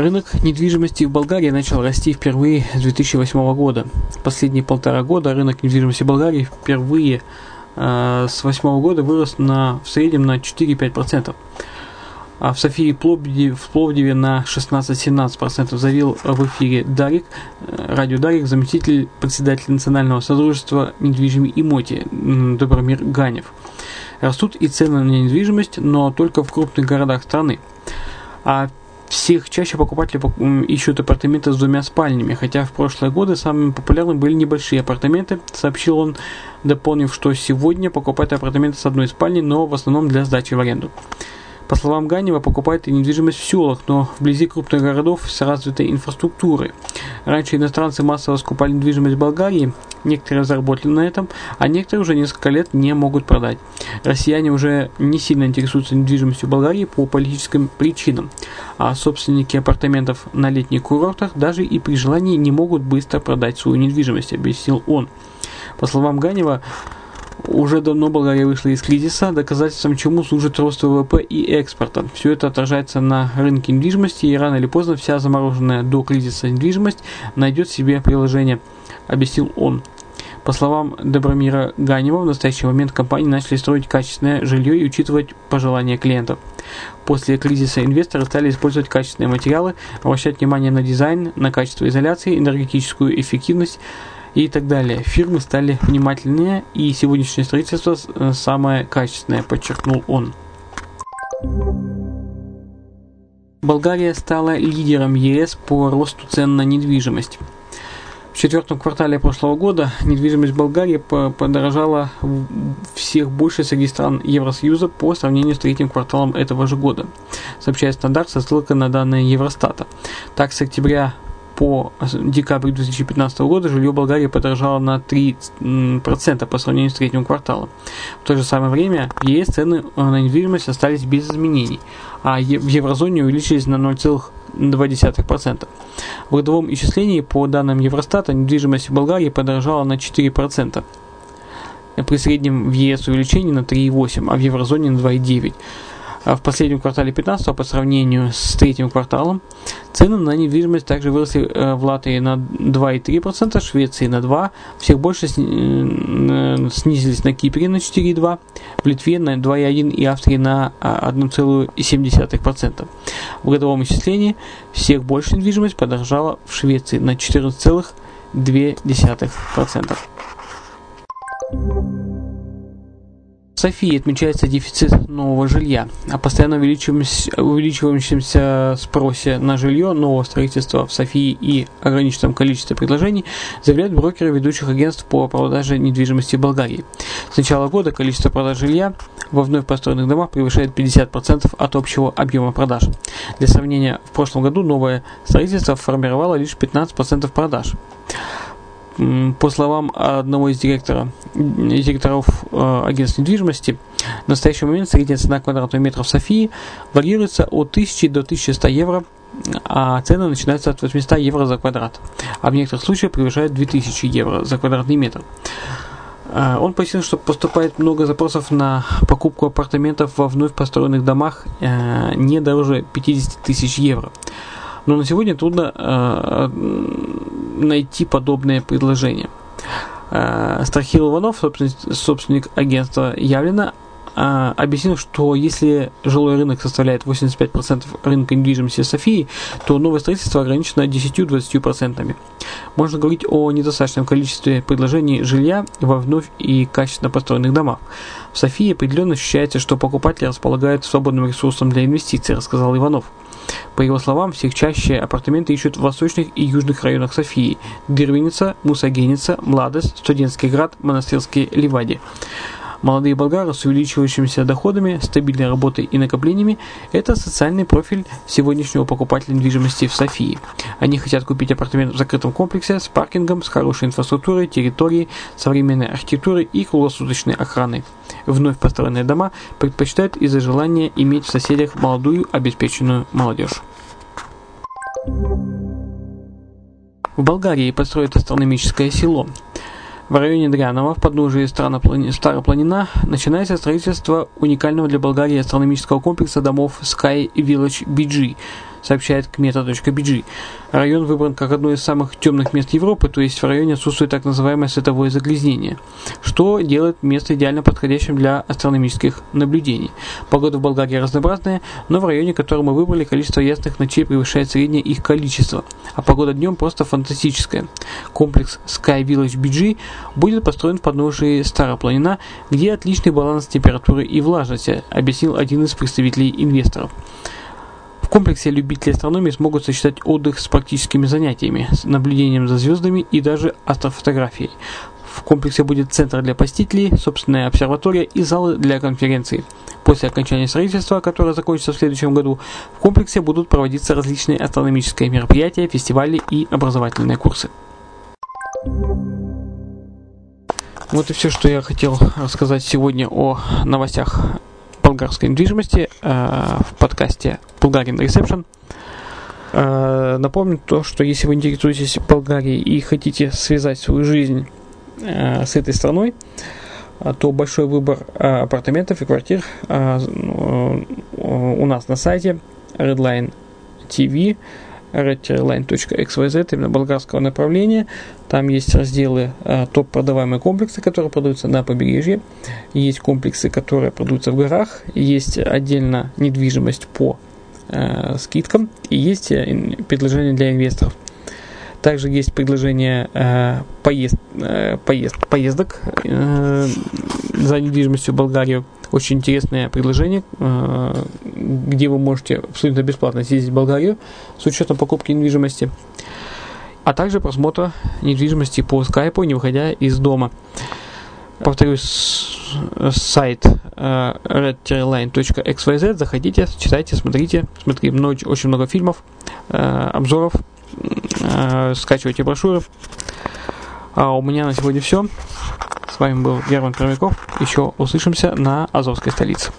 Рынок недвижимости в Болгарии начал расти впервые с 2008 года. Последние полтора года рынок недвижимости Болгарии впервые э, с 2008 года вырос на, в среднем на 4-5%. А в Софии Пловдиве, в Пловдиве на 16-17% заявил в эфире Дарик, э, радио Дарик, заместитель председателя Национального содружества недвижимой имоти Добромир Ганев. Растут и цены на недвижимость, но только в крупных городах страны. А всех чаще покупатели ищут апартаменты с двумя спальнями, хотя в прошлые годы самыми популярными были небольшие апартаменты, сообщил он, дополнив, что сегодня покупают апартаменты с одной спальней, но в основном для сдачи в аренду. По словам Ганева, покупают и недвижимость в селах, но вблизи крупных городов с развитой инфраструктурой. Раньше иностранцы массово скупали недвижимость в Болгарии, некоторые заработали на этом, а некоторые уже несколько лет не могут продать. Россияне уже не сильно интересуются недвижимостью в Болгарии по политическим причинам, а собственники апартаментов на летних курортах даже и при желании не могут быстро продать свою недвижимость, объяснил он. По словам Ганева, уже давно Болгария вышла из кризиса, доказательством чему служит рост ВВП и экспорта. Все это отражается на рынке недвижимости, и рано или поздно вся замороженная до кризиса недвижимость найдет себе приложение, объяснил он. По словам Добромира Ганева, в настоящий момент компании начали строить качественное жилье и учитывать пожелания клиентов. После кризиса инвесторы стали использовать качественные материалы, обращать внимание на дизайн, на качество изоляции, энергетическую эффективность, и так далее. Фирмы стали внимательнее, и сегодняшнее строительство э, самое качественное, подчеркнул он. Болгария стала лидером ЕС по росту цен на недвижимость. В четвертом квартале прошлого года недвижимость Болгарии подорожала всех больше среди стран Евросоюза по сравнению с третьим кварталом этого же года, сообщает стандарт со ссылкой на данные Евростата. Так, с октября по декабрю 2015 года жилье Болгарии подорожало на 3% по сравнению с третьим кварталом. В то же самое время в ЕС цены на недвижимость остались без изменений, а в еврозоне увеличились на 0,2%. В годовом исчислении по данным Евростата недвижимость в Болгарии подорожала на 4%. При среднем в ЕС увеличении на 3,8, а в еврозоне на 2,9. А в последнем квартале 15 по сравнению с третьим кварталом цены на недвижимость также выросли э, в Латвии на 2,3%, в Швеции на 2%, всех больше снизились на Кипре на 4,2%, в Литве на 2,1% и Австрии на 1,7%. А, в годовом исчислении всех больше недвижимость подорожала в Швеции на 14,2%. Софии отмечается дефицит нового жилья. О постоянно увеличивающемся спросе на жилье нового строительства в Софии и ограниченном количестве предложений заявляют брокеры ведущих агентств по продаже недвижимости Болгарии. С начала года количество продаж жилья во вновь построенных домах превышает 50% от общего объема продаж. Для сравнения, в прошлом году новое строительство формировало лишь 15% продаж. По словам одного из директора, директоров э, агентства недвижимости, в настоящий момент средняя цена квадратного метра в Софии варьируется от 1000 до 1100 евро, а цены начинаются от 800 евро за квадрат, а в некоторых случаях превышают 2000 евро за квадратный метр. Э, он пояснил, что поступает много запросов на покупку апартаментов во вновь построенных домах э, не дороже 50 тысяч евро. Но на сегодня трудно э, найти подобные предложения. Э, Страхил Иванов, собственник, агентства Явлено, э, объяснил, что если жилой рынок составляет 85% рынка недвижимости Софии, то новое строительство ограничено 10-20%. Можно говорить о недостаточном количестве предложений жилья во вновь и качественно построенных домах. В Софии определенно ощущается, что покупатели располагают свободным ресурсом для инвестиций, рассказал Иванов. По его словам, всех чаще апартаменты ищут в восточных и южных районах Софии – Дырвиница, Мусагеница, Младость, Студентский град, Монастырский Ливади. Молодые болгары с увеличивающимися доходами, стабильной работой и накоплениями – это социальный профиль сегодняшнего покупателя недвижимости в Софии. Они хотят купить апартамент в закрытом комплексе с паркингом, с хорошей инфраструктурой, территорией, современной архитектурой и круглосуточной охраной. Вновь построенные дома предпочитают из-за желания иметь в соседях молодую обеспеченную молодежь. В Болгарии построят астрономическое село. В районе Дрянова, в подножии Старопланина, начинается строительство уникального для Болгарии астрономического комплекса домов Sky Village BG сообщает кмета.bg. Район выбран как одно из самых темных мест Европы, то есть в районе отсутствует так называемое световое загрязнение, что делает место идеально подходящим для астрономических наблюдений. Погода в Болгарии разнообразная, но в районе, который мы выбрали, количество ясных ночей превышает среднее их количество, а погода днем просто фантастическая. Комплекс Sky Village BG будет построен в подножии Старопланина, где отличный баланс температуры и влажности, объяснил один из представителей инвесторов. Комплексе любители астрономии смогут сочетать отдых с практическими занятиями, с наблюдением за звездами и даже астрофотографией. В комплексе будет центр для посетителей, собственная обсерватория и залы для конференций. После окончания строительства, которое закончится в следующем году, в комплексе будут проводиться различные астрономические мероприятия, фестивали и образовательные курсы. Вот и все, что я хотел рассказать сегодня о новостях болгарской недвижимости э, в подкасте Bulgarian Reception. Э, напомню то, что если вы интересуетесь Болгарией и хотите связать свою жизнь э, с этой страной, то большой выбор апартаментов и квартир у нас на сайте Redline TV redline.xyz, именно болгарского направления. Там есть разделы э, топ продаваемые комплексы, которые продаются на побережье. Есть комплексы, которые продаются в горах. Есть отдельно недвижимость по э, скидкам. И есть э, предложения для инвесторов. Также есть предложение э, поезд, э, поезд, поездок э, за недвижимостью в Болгарию. Очень интересное предложение, э, где вы можете абсолютно бесплатно съездить в Болгарию с учетом покупки недвижимости, а также просмотра недвижимости по скайпу, не выходя из дома. Повторюсь, сайт э, redline.xyz, заходите, читайте, смотрите, смотрите много, очень много фильмов, э, обзоров, скачивайте брошюры. А у меня на сегодня все. С вами был Герман Пермяков. Еще услышимся на Азовской столице.